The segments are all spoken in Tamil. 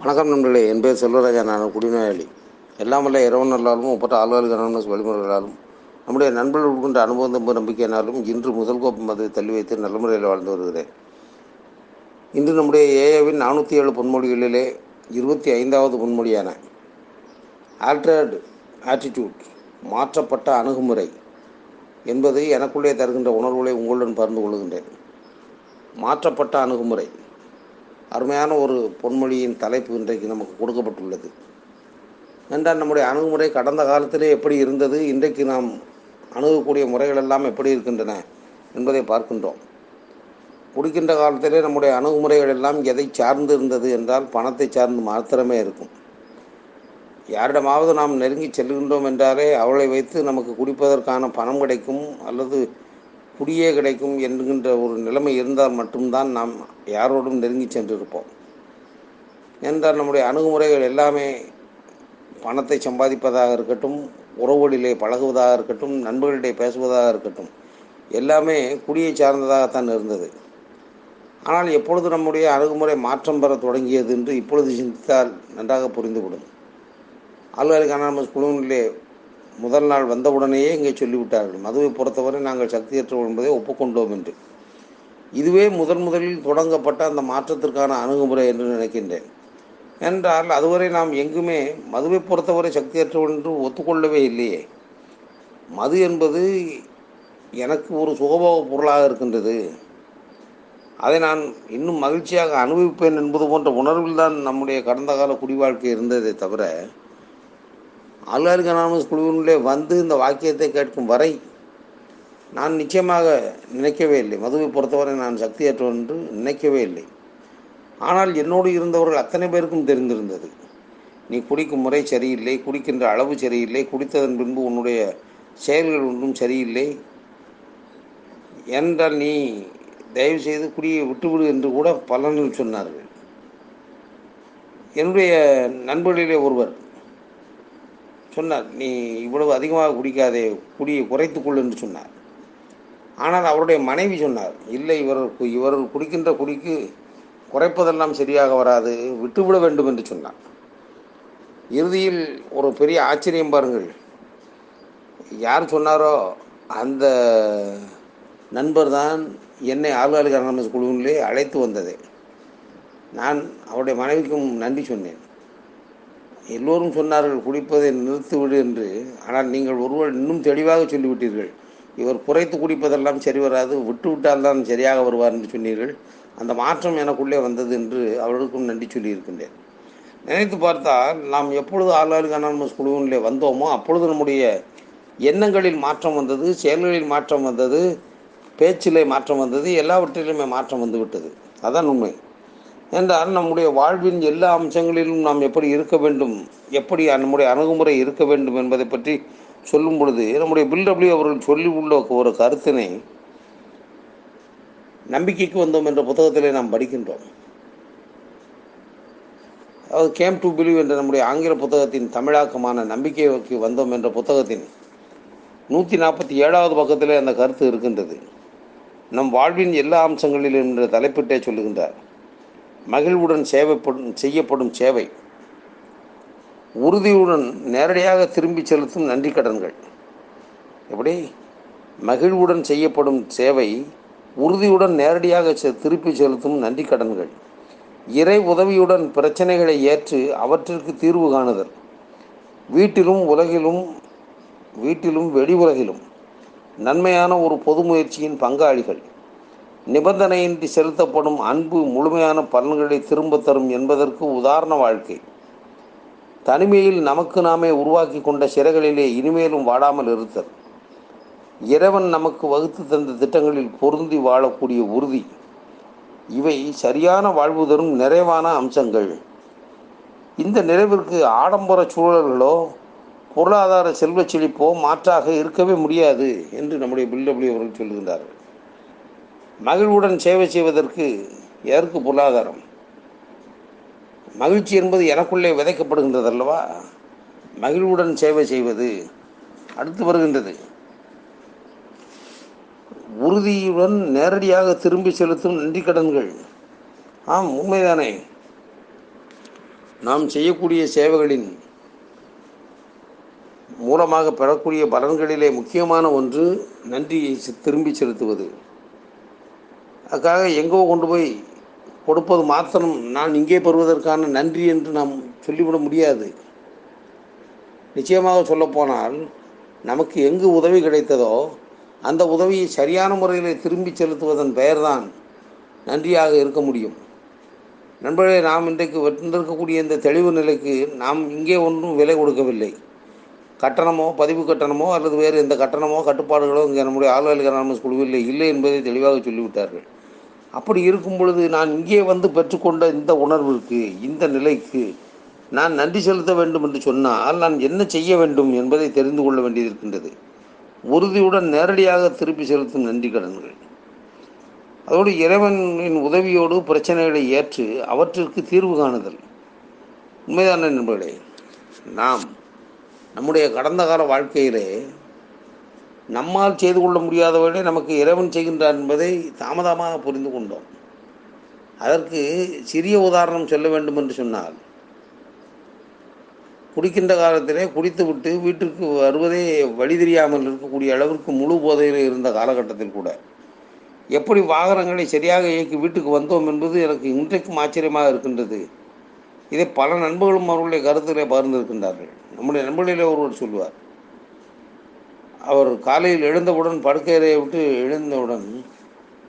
வணக்கம் நண்பர்களே என் பேர் செல்வராஜா நான் குடிநோயாளி. எல்லாம் வல்ல இரவு நல்லாலும் ஒப்பற்ற ஆளுநர்கள் வழிமுறைகளாலும் நம்முடைய நண்பர்கள் உட்கொண்ட அனுபவம் நம்பிக்கையினாலும் இன்று முதல் கோப்பம் அதை தள்ளி வைத்து நல்ல முறையில் வாழ்ந்து வருகிறேன். இன்று நம்முடைய ஏஏவின் நானூற்றி ஏழு பொன்மொழிகளிலே இருபத்தி ஐந்தாவது பொன்மொழியான ஆல்டர்டு ஆட்டிடியூட் மாற்றப்பட்ட அணுகுமுறை என்பது எனக்குள்ளே தருகின்ற உணர்வுகளை உங்களுடன் பகிர்ந்து கொள்கின்றேன் மாற்றப்பட்ட அணுகுமுறை. அருமையான ஒரு பொன்மொழியின் தலைப்பு இன்றைக்கு நமக்கு கொடுக்கப்பட்டுள்ளது. என்றால் நம்முடைய அணுகுமுறை கடந்த காலத்திலே எப்படி இருந்தது இன்றைக்கு நாம் அணுகக்கூடிய முறைகள் எல்லாம் எப்படி இருக்கின்றன என்பதை பார்க்கின்றோம். குடிக்கின்ற காலத்திலே நம்முடைய அணுகுமுறைகள் எல்லாம் எதை சார்ந்து இருந்தது என்றால் பணத்தை சார்ந்து மாத்திரமே இருக்கும். யாரிடமாவது நாம் நெருங்கி செல்கின்றோம் என்றாலே அவளை வைத்து நமக்கு குடிப்பதற்கான பணம் கிடைக்கும் அல்லது குடியே கிடைக்கும் என்கின்ற ஒரு நிலைமை இருந்தால் மட்டும்தான் நாம் யாரோடும் நெருங்கி சென்றிருப்போம். என்றால் நம்முடைய அணுகுமுறைகள் எல்லாமே பணத்தை சம்பாதிப்பதாக இருக்கட்டும் உறவுகளிலே பழகுவதாக இருக்கட்டும் நண்பர்களிடையே பேசுவதாக இருக்கட்டும் எல்லாமே குடியை சார்ந்ததாகத்தான் இருந்தது. ஆனால் எப்பொழுது நம்முடைய அணுகுமுறை மாற்றம் பெற தொடங்கியது என்று இப்பொழுது சிந்தித்தால் நன்றாக புரிந்துவிடும். அலுவலக அனாமஸ் குழுவிலே முதல் நாள் வந்தவுடனேயே இங்கே சொல்லிவிட்டார்கள். மதுவை பொறுத்தவரை நாங்கள் சக்தியற்றோம் என்பதை ஒப்புக்கொண்டோம் என்று. இதுவே முதன் முதலில் தொடங்கப்பட்ட அந்த மாற்றத்திற்கான அணுகுமுறை என்று நினைக்கின்றேன். என்றால் அதுவரை நாம் எங்குமே மதுவை பொறுத்தவரை சக்தியற்றவன் என்று ஒத்துக்கொள்ளவே இல்லையே. மது என்பது எனக்கு ஒரு சுகபோக பொருளாக இருக்கின்றது. அதை நான் இன்னும் மகிழ்ச்சியாக அனுபவிப்பேன் என்பது போன்ற உணர்வில் தான் நம்முடைய கடந்த கால குடிவாழ்க்கை இருந்ததே தவிர ஆளுநருக்கு அனாமஸ் குழுவினுள்ளே வந்து இந்த வாக்கியத்தை கேட்கும் வரை நான் நிச்சயமாக நினைக்கவே இல்லை. மதுவை பொறுத்தவரை நான் சக்தியற்றவன் என்று நினைக்கவே இல்லை. ஆனால் என்னோடு இருந்தவர்கள் அத்தனை பேருக்கும் தெரிந்திருந்தது. நீ குடிக்கும் முறை சரியில்லை குடிக்கின்ற அளவு சரியில்லை குடித்ததன் பின்பு உன்னுடைய செயல்கள் ஒன்றும் சரியில்லை என்றால் நீ தயவு செய்து குடியை விட்டுவிடு என்று கூட பலனில் சொன்னார்கள். என்னுடைய நண்பர்களிலே ஒருவர் சொன்னார் நீ இவ்வளவு அதிகமாக குடிக்காதே குடியை குறைத்துக்கொள் என்று சொன்னார். ஆனால் அவருடைய மனைவி சொன்னார் இல்லை இவர் இவர் குடிக்கின்ற குடிக்கு குறைப்பதெல்லாம் சரியாக வராது விட்டுவிட வேண்டும் என்று சொன்னார். இறுதியில் ஒரு பெரிய ஆச்சரியம் பாருங்கள். யார் சொன்னாரோ அந்த நண்பர் தான் என்னை ஆளுநருக்கு அனானமஸ் குழுவிலே அழைத்து வந்தது. நான் அவருடைய மனைவிக்கும் நன்றி சொன்னேன். எல்லோரும் சொன்னார்கள் குடிப்பதை நிறுத்திவிடு என்று. ஆனால் நீங்கள் ஒருவர் இன்னும் தெளிவாக சொல்லிவிட்டீர்கள். இவர் குறைத்து குடிப்பதெல்லாம் சரி வராது விட்டு விட்டால் தான் சரியாக வருவார் என்று சொன்னீர்கள். அந்த மாற்றம் எனக்குள்ளே வந்தது என்று அவர்களுக்கும் நன்றி சொல்லியிருக்கின்றேன். நினைத்து பார்த்தால் நாம் எப்பொழுது ஆளாளுக்கு அனானமஸ் குழுவிலே வந்தோமோ அப்பொழுது நம்முடைய எண்ணங்களில் மாற்றம் வந்தது செயல்களில் மாற்றம் வந்தது பேச்சிலே மாற்றம் வந்தது எல்லாவற்றிலுமே மாற்றம் வந்துவிட்டது அதான் உண்மை. என்றால் நம்முடைய வாழ்வின் எல்லா அம்சங்களிலும் நாம் எப்படி இருக்க வேண்டும் எப்படி நம்முடைய அணுகுமுறை இருக்க வேண்டும் என்பதை பற்றி சொல்லும் பொழுது நம்முடைய பில்டபிள்யூ அவர்கள் சொல்லி உள்ள ஒரு கருத்தினை நம்பிக்கைக்கு வந்தோம் என்ற புத்தகத்திலே நாம் படிக்கின்றோம். அதாவது கேம் டு பிலீவ் என்ற நம்முடைய ஆங்கில புத்தகத்தின் தமிழாக்கமான நம்பிக்கைக்கு வந்தோம் என்ற புத்தகத்தின் நூற்றி நாற்பத்தி ஏழாவது பக்கத்திலே அந்த கருத்து இருக்கின்றது. நம் வாழ்வின் எல்லா அம்சங்களிலும் என்ற தலைப்பிட்டே சொல்லுகின்றார். மகிழ்வுடன் சேவைப்படும் செய்யப்படும் சேவை. உறுதியுடன் நேரடியாக திரும்பி செலுத்தும் நன்றி கடன்கள். எப்படி? மகிழ்வுடன் செய்யப்படும் சேவை உறுதியுடன் நேரடியாக திருப்பி செலுத்தும் நன்றி கடன்கள். இறை உதவியுடன் பிரச்சனைகளை ஏற்று அவற்றிற்கு தீர்வு காணுதல். வீட்டிலும் உலகிலும் வீட்டிலும் வெளி உலகிலும் நன்மையான ஒரு பொது முயற்சியின் பங்காளிகள். நிபந்தனையின்றி செலுத்தப்படும் அன்பு முழுமையான பலன்களை திரும்ப தரும் என்பதற்கு உதாரண வாழ்க்கை. தனிமையில் நமக்கு நாமே உருவாக்கி கொண்ட சிறைகளிலே இனிமேலும் வாடாமல் இருத்தல். இறைவன் நமக்கு வகுத்து தந்த திட்டங்களில் பொருந்தி வாழக்கூடிய உறுதி. இவை சரியான வாழ்வு தரும் நிறைவான அம்சங்கள். இந்த நிறைவிற்கு ஆடம்பர சூழல்களோ பொருளாதார செல்வச் செழிப்போ மாற்றாக இருக்கவே முடியாது என்று நம்முடைய பில்டபிள்யூ அவர்கள் சொல்கின்றார்கள் மகிழ்வுடன் சேவை செய்வதற்கு எதற்கு பொருளாதாரம். மகிழ்ச்சி என்பது எனக்குள்ளே விதைக்கப்படுகின்றது அல்லவா? மகிழ்வுடன் சேவை செய்வது அடுத்து வருகின்றது. உறுதியுடன் நேரடியாக திரும்பி செலுத்தும் நன்றி கடன்கள். ஆம் உண்மைதானே. நாம் செய்யக்கூடிய சேவைகளின் மூலமாக பெறக்கூடிய பலன்களிலே முக்கியமான ஒன்று நன்றியை திரும்பி செலுத்துவது. அதுக்காக எங்கோ கொண்டு போய் கொடுப்பது மாத்திரம் நான் இங்கே பெறுவதற்கான நன்றி என்று நாம் சொல்லிவிட முடியாது. நிச்சயமாக சொல்லப்போனால் நமக்கு எங்கு உதவி கிடைத்ததோ அந்த உதவியை சரியான முறையில் திரும்பி செலுத்துவதன் பெயர்தான் நன்றியாக இருக்க முடியும். நண்பர்களே நாம் இன்றைக்கு வெற்றிருக்கக்கூடிய இந்த தெளிவு நிலைக்கு நாம் இங்கே ஒன்றும் விலை கொடுக்கவில்லை. கட்டணமோ பதிவு கட்டணமோ அல்லது வேறு எந்த கட்டணமோ கட்டுப்பாடுகளோ இங்கே நம்முடைய ஆளுநர் அனாமஸ் குழுவில் இல்லை என்பதை தெளிவாக சொல்லிவிட்டார்கள். அப்படி இருக்கும் பொழுது நான் இங்கே வந்து பெற்றுக்கொண்ட இந்த உணர்வுக்கு இந்த நிலைக்கு நான் நன்றி செலுத்த வேண்டும் என்று சொன்னால் நான் என்ன செய்ய வேண்டும் என்பதை தெரிந்து கொள்ள வேண்டியிருக்கின்றது உறுதியுடன் நேரடியாக திருப்பி செலுத்தும் நன்றி கடன்கள். அதோடு இறைவனின் உதவியோடு பிரச்சனைகளை ஏற்று அவற்றிற்கு தீர்வு காணுதல். உண்மைதான நண்பர்களே? நாம் நம்முடைய கடந்த கால வாழ்க்கையிலே நம்மால் செய்து கொள்ள முடியாதவர்களை நமக்கு இறைவன் செய்கின்றார் என்பதை தாமதமாக புரிந்து கொண்டோம். அதற்கு சிறிய உதாரணம் சொல்ல வேண்டும் என்று சொன்னால் குடிக்கின்ற காலத்திலே குடித்துவிட்டு வீட்டிற்கு வருவதே வழி தெரியாமல் இருக்கக்கூடிய அளவிற்கு முழு போதையில் இருந்த காலகட்டத்தில் கூட எப்படி வாகனங்களை சரியாக இயக்கி வீட்டுக்கு வந்தோம் என்பது எனக்கு இன்றைக்கும் ஆச்சரியமாக இருக்கின்றது. இதை பல நண்பர்களும் அவர்களுடைய கருத்திலே பகிர்ந்திருக்கின்றார்கள். நம்முடைய நண்பர்களிலே ஒருவர் சொல்வார் அவர் காலையில் எழுந்தவுடன் படுக்கையறையை விட்டு எழுந்தவுடன்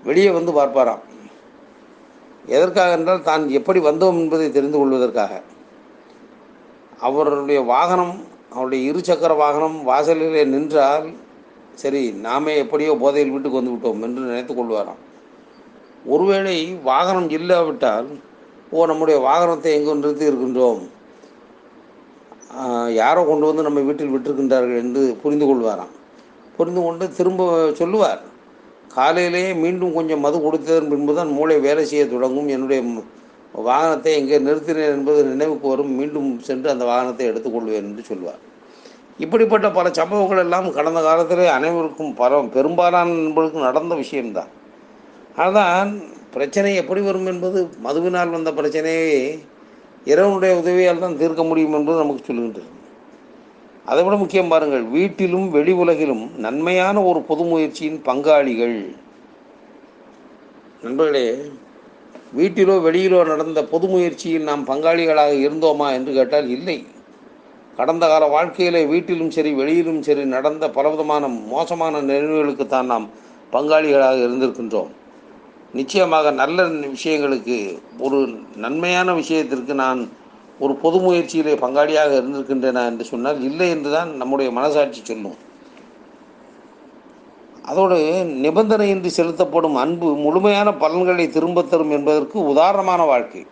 வெளியே வந்து பார்ப்பாராம். எதற்காக என்றால் தான் எப்படி வந்தோம் என்பதை தெரிந்து கொள்வதற்காக. அவருடைய வாகனம் அவருடைய இருசக்கர வாகனம் வாசலிலே நின்றால் சரி நாமே எப்படியோ போதையில் வீட்டுக்கு வந்து விட்டோம் என்று நினைத்து கொள்வாராம். ஒருவேளை வாகனம் இல்லாவிட்டால் ஓ நம்முடைய வாகனத்தை எங்கு நிறுத்தி இருக்கின்றோம்? யாரோ கொண்டு வந்து நம்ம வீட்டில் விட்டிருக்கின்றார்கள் என்று புரிந்து கொள்வாராம். புரிந்து கொண்டு திரும்ப சொல்லுவார். காலையிலேயே மீண்டும் கொஞ்சம் மது கொடுத்ததன் பின்புதான் மூளை வேலை செய்ய தொடங்கும். என்னுடைய வாகனத்தை எங்கே நிறுத்தினேன் என்பது நினைவுக்கு வரும். மீண்டும் சென்று அந்த வாகனத்தை எடுத்துக்கொள்வேன் என்று சொல்வார். இப்படிப்பட்ட பல சம்பவங்கள் எல்லாம் கடந்த காலத்திலே அனைவருக்கும் பல பெரும்பாலான நண்பர்களுக்கும் நடந்த விஷயம்தான். அதுதான் பிரச்சனை எப்படி வரும் என்பது மதுவினால் வந்த பிரச்சனையை இறைவனுடைய உதவியால் தான் தீர்க்க முடியும் என்பது நமக்கு சொல்லுகின்றது அதை விட முக்கியம் பாருங்கள் வீட்டிலும் வெளி உலகிலும் நன்மையான ஒரு பொது முயற்சியின் பங்காளிகள். நண்பர்களே வீட்டிலோ வெளியிலோ நடந்த பொது முயற்சியில் நாம் பங்காளிகளாக இருந்தோமா என்று கேட்டால் இல்லை. கடந்த கால வாழ்க்கையிலே வீட்டிலும் சரி வெளியிலும் சரி நடந்த பலவிதமான மோசமான நிகழ்வுகளுக்குத்தான் நாம் பங்காளிகளாக இருந்திருக்கின்றோம். நிச்சயமாக நல்ல விஷயங்களுக்கு ஒரு நன்மையான விஷயத்திற்கு நான் ஒரு பொது முயற்சியிலே பங்காளியாக இருந்திருக்கின்றன என்று சொன்னால் இல்லை என்றுதான் நம்முடைய மனசாட்சி சொல்லும். அதோடு நிபந்தனையின்றி செலுத்தப்படும் அன்பு முழுமையான பலன்களை திரும்பத் தரும் என்பதற்கு உதாரணமான வாழ்க்கை.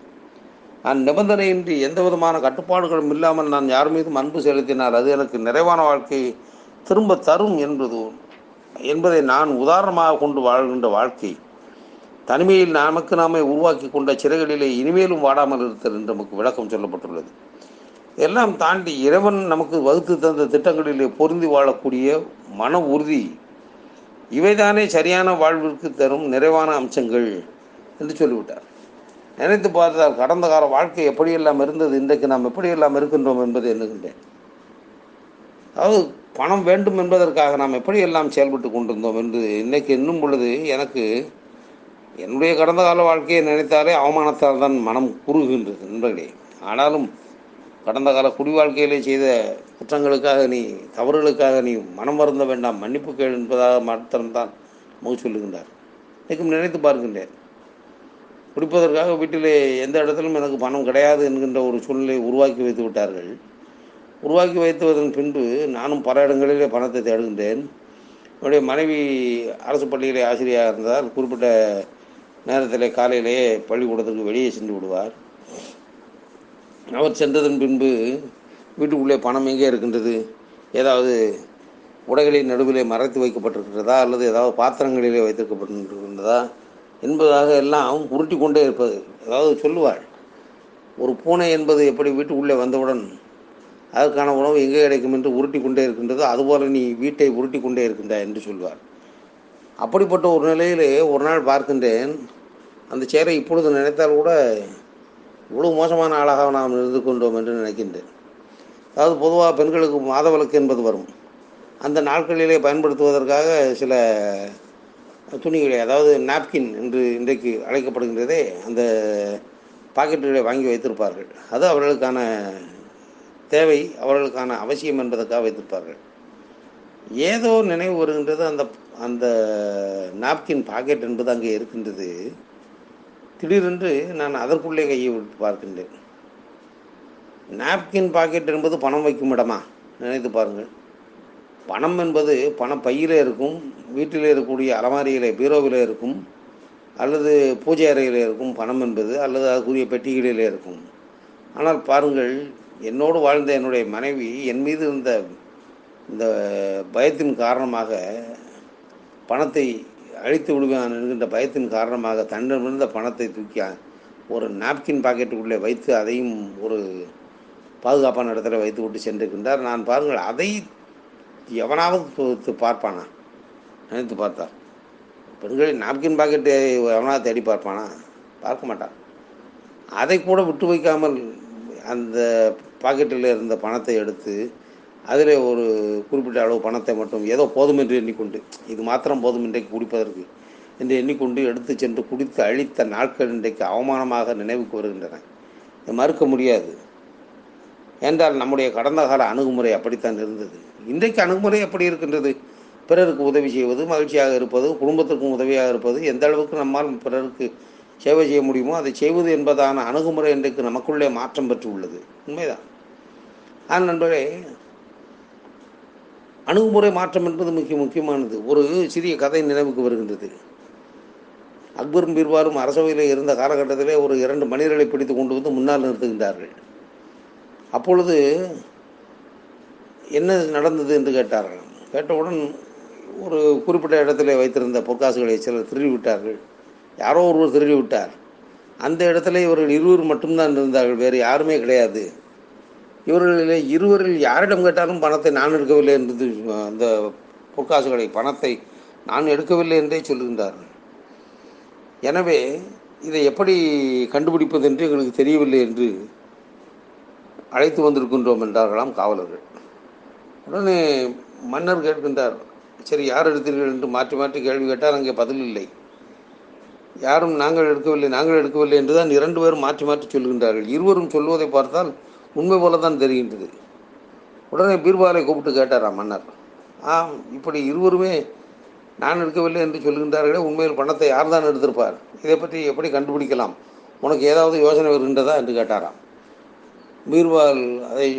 நான் நிபந்தனையின்றி எந்த விதமான கட்டுப்பாடுகளும் இல்லாமல் நான் யார் மீதும் அன்பு செலுத்தினால் அது எனக்கு நிறைவான வாழ்க்கையை திரும்ப தரும் என்பது என்பதை நான் உதாரணமாக கொண்டு வாழ்கின்ற வாழ்க்கை. தனிமையில் நமக்கு நாமே உருவாக்கி கொண்ட சிறைகளிலே இனிமேலும் வாடாமல் இருத்தல் என்று நமக்கு விளக்கம் சொல்லப்பட்டுள்ளது. எல்லாம் தாண்டி இறைவன் நமக்கு வகுத்து தந்த திட்டங்களிலே பொருந்தி வாழக்கூடிய மன உறுதி இவைதானே சரியான வாழ்விற்கு தரும் நிறைவான அம்சங்கள் என்று சொல்லிவிட்டார். நினைத்து பார்த்தால் கடந்த கால வாழ்க்கை எப்படியெல்லாம் இருந்தது இன்றைக்கு நாம் எப்படியெல்லாம் இருக்கின்றோம் என்பதை எண்ணுகின்றேன். அதாவது பணம் வேண்டும் என்பதற்காக நாம் எப்படியெல்லாம் செயல்பட்டு கொண்டிருந்தோம் என்று இன்றைக்கு எண்ணும் பொழுது எனக்கு என்னுடைய கடந்த கால வாழ்க்கையை நினைத்தாலே அவமானத்தால் தான் மனம் குறுகின்றது நண்பர்களே. ஆனாலும் கடந்த கால குடி வாழ்க்கையிலே செய்த குற்றங்களுக்காக நீ தவறுகளுக்காக நீ மனம் வருந்த வேண்டாம் மன்னிப்பு கேள் என்பதாக மாத்திரம்தான் முக சொல்லுகின்றார். இன்றைக்கும் நினைத்து பார்க்கின்றேன். குடிப்பதற்காக வீட்டிலே எந்த இடத்திலும் எனக்கு பணம் கிடையாது என்கின்ற ஒரு சூழ்நிலையை உருவாக்கி வைத்து விட்டார்கள். உருவாக்கி வைத்துவதன் பின்பு நானும் பல இடங்களிலே பணத்தை தேடுகின்றேன். என்னுடைய மனைவி அரசு பள்ளியிலே ஆசிரியராக இருந்தால் குறிப்பிட்ட நேரத்தில் காலையிலேயே பள்ளிக்கூடத்துக்கு வெளியே சென்று விடுவார். அவர் சென்றதன் பின்பு வீட்டுக்குள்ளே பணம் எங்கே இருக்கின்றது? ஏதாவது உடைகளின் நடுவிலே மறைத்து வைக்கப்பட்டிருக்கிறதா? அல்லது ஏதாவது பாத்திரங்களிலே வைத்திருக்கப்பட்டிருக்கின்றதா என்பதாக எல்லாம் உருட்டி கொண்டே இருப்பது. அதாவது சொல்லுவாள் ஒரு பூனை என்பது எப்படி வீட்டுக்குள்ளே வந்தவுடன் அதற்கான உணவு எங்கே கிடைக்கும் என்று உருட்டி கொண்டே இருக்கின்றதோ அதுபோல் நீ வீட்டை உருட்டி கொண்டே இருக்கின்றாய் என்று சொல்வார் அப்படிப்பட்ட ஒரு நிலையிலே ஒரு நாள் பார்க்கின்றேன் அந்த சேரை இப்பொழுது நினைத்தால் கூட இவ்வளவு மோசமான ஆளாக நாம் இருந்து கொண்டோம் என்று நினைக்கின்றேன். அதாவது பொதுவாக பெண்களுக்கு மாதவிலக்கு என்பது வரும். அந்த நாட்களிலே பயன்படுத்துவதற்காக சில துணிகளை அதாவது நாப்கின் என்று இன்றைக்கு அழைக்கப்படுகின்றதே அந்த பாக்கெட்டுகளை வாங்கி வைத்திருப்பார்கள். அது அவர்களுக்கான தேவை அவர்களுக்கான அவசியம் என்பதற்காக வைத்திருப்பார்கள். ஏதோ நினைவு வருகின்றது அந்த அந்த நாப்கின் பாக்கெட் என்பது அங்கே இருக்கின்றது. திடீரென்று நான் அதற்குள்ளே கையை விட்டு பார்க்கின்றேன். நாப்கின் பாக்கெட் என்பது பணம் வைக்கும் இடமா? நினைத்து பாருங்கள். பணம் என்பது பணம் பையில் இருக்கும் வீட்டிலே இருக்கக்கூடிய அலமாரியிலே பீரோவிலே இருக்கும் அல்லது பூஜை அறையில் இருக்கும் பணம் என்பது அல்லது அதுக்குரிய பெட்டிகளிலே இருக்கும். ஆனால் பாருங்கள் என்னோடு வாழ்ந்த என்னுடைய மனைவி என் மீது இருந்த இந்த பயத்தின் காரணமாக பணத்தை அழித்து விடுவேன் என்கின்ற பயத்தின் காரணமாக தன்னிடமிருந்த பணத்தை தூக்கி ஒரு நாப்கின் பாக்கெட்டுக்குள்ளே வைத்து அதையும் ஒரு பாதுகாப்பான இடத்துல வைத்து விட்டு சென்றிருக்கின்றார். நான் பாருங்கள் அதை எவனாவது பார்ப்பானா? நினைத்து பார்த்தார் பெண்களின் நாப்கின் பாக்கெட்டு எவனாவது தேடி பார்ப்பானா? பார்க்க மாட்டான். அதை கூட விட்டு வைக்காமல் அந்த பாக்கெட்டில் இருந்த பணத்தை எடுத்து அதில் ஒரு குறிப்பிட்ட அளவு பணத்தை மட்டும் ஏதோ போதும் என்று எண்ணிக்கொண்டு இது மாத்திரம் போதும் இன்றைக்கு குடிப்பதற்கு என்று எண்ணிக்கொண்டு எடுத்து சென்று குடித்து அழித்த நாட்கள் இன்றைக்கு அவமானமாக நினைவுக்கு வருகின்றன. மறுக்க முடியாது. என்றால் நம்முடைய கடந்த கால அணுகுமுறை அப்படித்தான் இருந்தது. இன்றைக்கு அணுகுமுறை எப்படி இருக்கின்றது? பிறருக்கு உதவி செய்வது மகிழ்ச்சியாக இருப்பது குடும்பத்திற்கும் உதவியாக இருப்பது எந்த அளவுக்கு நம்மால் பிறருக்கு சேவை செய்ய முடியுமோ அதை செய்வது என்பதான அணுகுமுறை இன்றைக்கு நமக்குள்ளே மாற்றம் பெற்று உள்ளது. உண்மைதான். ஆனால் நண்பர்களே அணுகுமுறை மாற்றம் என்பது மிக முக்கியமானது. ஒரு சிறிய கதை நினைவுக்கு வருகின்றது. அக்பரும் பீர்பாலும் அரசவையில் இருந்த காலகட்டத்திலே ஒரு இரண்டு மனிதர்களை பிடித்து கொண்டு வந்து முன்னால் நிறுத்துகின்றார்கள். அப்பொழுது என்ன நடந்தது என்று கேட்டார்கள். கேட்டவுடன் ஒரு குறிப்பிட்ட இடத்துல வைத்திருந்த பொற்காசுகளை சிலர் திருடி விட்டார்கள் யாரோ ஒருவர் திருடி விட்டார் அந்த இடத்துல இவர்கள் இருவர் மட்டும்தான் இருந்தார்கள். வேறு யாருமே கிடையாது. இவர்களில் இருவரில் யாரிடம் கேட்டாலும் பணத்தை நான் எடுக்கவில்லை என்று அந்த பொற்காசுகளை பணத்தை நான் எடுக்கவில்லை என்றே சொல்லுகின்றார்கள் எனவே இதை எப்படி கண்டுபிடிப்பது என்று எங்களுக்கு தெரியவில்லை என்று அழைத்து வந்திருக்கின்றோம் என்றார்களாம் காவலர்கள். உடனே மன்னர் கேட்கின்றார் சரி யார் எடுத்தீர்கள் என்று மாற்றி மாற்றி கேள்வி கேட்டால் அங்கே பதில் இல்லை. யாரும் நாங்கள் எடுக்கவில்லை நாங்கள் எடுக்கவில்லை என்றுதான் இரண்டு பேரும் மாற்றி மாற்றி சொல்கின்றார்கள். இருவரும் சொல்வதை பார்த்தால் உண்மை போல தான் தெரிகின்றது. உடனே பீர்பாலை கூப்பிட்டு கேட்டாராம் மன்னர்? ஆம் இப்படி இருவருமே நான் எடுக்கவில்லை என்று சொல்கின்றார்களே உண்மையில் பணத்தை யார் தான் எடுத்திருப்பார்? இதை பற்றி எப்படி கண்டுபிடிக்கலாம்? உனக்கு ஏதாவது யோசனை வருகின்றதா என்று கேட்டாராம். பீர்பால் அதை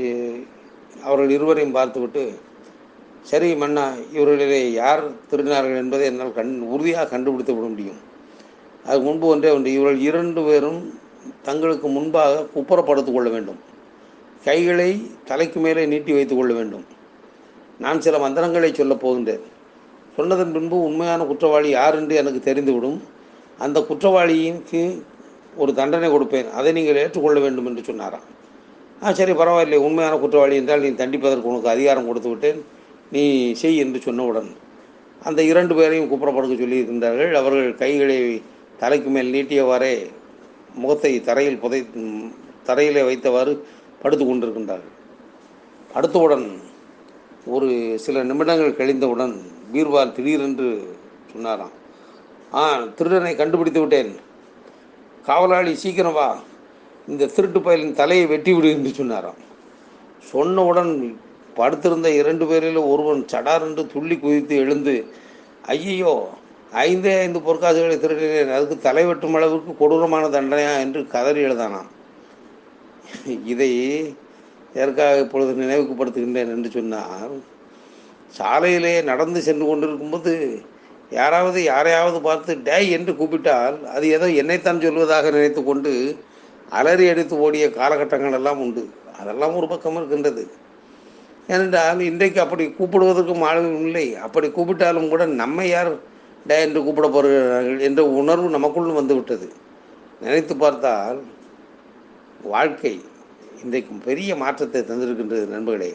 அவர்கள் இருவரையும் பார்த்துவிட்டு சரி மன்னா இவர்களிலே யார் திருடினார்கள் என்பதை என்னால் கண் உறுதியாக கண்டுபிடித்து விட முடியும். அது முன்பு ஒன்றே ஒன்று இவர்கள் இரண்டு பேரும் தங்களுக்கு முன்பாக குப்புறப்படுத்திக் கொள்ள வேண்டும். கைகளை தலைக்கு மேலே நீட்டி வைத்துக் கொள்ள வேண்டும். நான் சில மந்திரங்களை சொல்லப் போகின்றேன். சொன்னதன் பின்பு உண்மையான குற்றவாளி யார் என்று எனக்கு தெரிந்துவிடும். அந்த குற்றவாளிக்கு ஒரு தண்டனை கொடுப்பேன். அதை நீங்கள் ஏற்றுக்கொள்ள வேண்டும் என்று சொன்னாராம். ஆ சரி பரவாயில்லை. உண்மையான குற்றவாளி என்றால் நீ தண்டிப்பதற்கு உனக்கு அதிகாரம் கொடுத்து விட்டேன். நீ செய் என்று சொன்னவுடன் அந்த இரண்டு பேரையும் குப்புறப்படுக்க சொல்லியிருந்தார்கள் அவர்கள் கைகளை தலைக்கு மேல் நீட்டியவாறே முகத்தை தரையில் புதை தரையிலே வைத்தவாறு படுத்து கொண்டிருக்கின்றார்கள் அடுத்தவுடன் ஒரு சில நிமிடங்கள் கழிந்தவுடன் பீர்பால் திடீரென்று சொன்னாராம் ஆ திருடனை கண்டுபிடித்து விட்டேன். காவலாளி சீக்கிரம் வா. இந்த திருட்டு பயலின் தலையை வெட்டி விடு என்று சொன்னாராம். சொன்னவுடன் படுத்திருந்த இரண்டு பேரில் ஒருவன் சடார் என்று துள்ளி குதித்து எழுந்து ஐயையோ ஐந்தே ஐந்து பொற்காசுகளை திருடினேன். அதுக்கு தலை வெட்டும் அளவுக்கு கொடூரமான தண்டனையா? என்று கதறி எழுதானாம். இதை எதற்காக இப்பொழுது நினைவுக்குப்படுத்துகின்றேன் என்று சொன்னால் சாலையிலே நடந்து சென்று கொண்டிருக்கும்போது யாராவது யாரையாவது பார்த்து டே என்று கூப்பிட்டால் அது ஏதோ என்னைத்தான் சொல்வதாக நினைத்து கொண்டு அலறி அடித்து ஓடிய காலகட்டங்கள் எல்லாம் உண்டு. அதெல்லாம் ஒரு பக்கம் இருக்கின்றது. ஏனென்றால் இன்றைக்கு அப்படி கூப்பிடுவதற்கும் ஆளுகள் இல்லை. அப்படி கூப்பிட்டாலும் கூட நம்மை யார் டே என்று கூப்பிட போகிறார்கள் என்ற உணர்வு நமக்குள்ளும் வந்துவிட்டது. நினைத்து பார்த்தால் வாழ்க்கை இன்றைக்கு பெரிய மாற்றத்தை தந்திருக்கின்றது நண்பர்களே.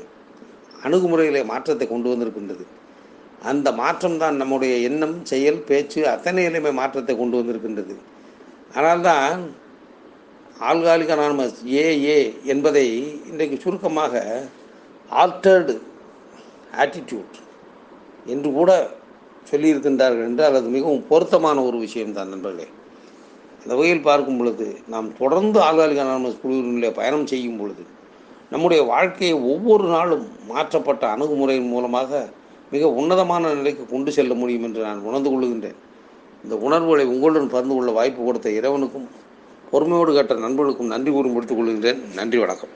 அணுகுமுறையிலே மாற்றத்தை கொண்டு வந்திருக்கின்றது. அந்த மாற்றம் தான் நம்முடைய எண்ணம் செயல் பேச்சு அத்தனையிலுமே மாற்றத்தை கொண்டு வந்திருக்கின்றது. ஆனால்தான் ஆல்காலிக் அனானமஸ் ஏஏ என்பதை இன்றைக்கு சுருக்கமாக ஆல்டர்டு ஆட்டிடியூட் என்று கூட சொல்லியிருக்கின்றார்கள் என்றால் அது மிகவும் பொருத்தமான ஒரு விஷயம்தான் நண்பர்களே. அந்த வகையில் பார்க்கும் பொழுது நாம் தொடர்ந்து ஆல்காலிக் அனானமஸ் குழுவினுடைய பயணம் செய்யும் பொழுது நம்முடைய வாழ்க்கையை ஒவ்வொரு நாளும் மாற்றப்பட்ட அணுகுமுறையின் மூலமாக மிக உன்னதமான நிலைக்கு கொண்டு செல்ல முடியும் என்று நான் உணர்ந்து கொள்கின்றேன். இந்த உணர்வுகளை உங்களுடன் பகிர்ந்து கொள்ள வாய்ப்பு கொடுத்த இறைவனுக்கும் பொறுமையோடு கேட்ட நண்பர்களுக்கும் நன்றி கூறும் முடித்துக் கொள்கின்றேன். நன்றி வணக்கம்.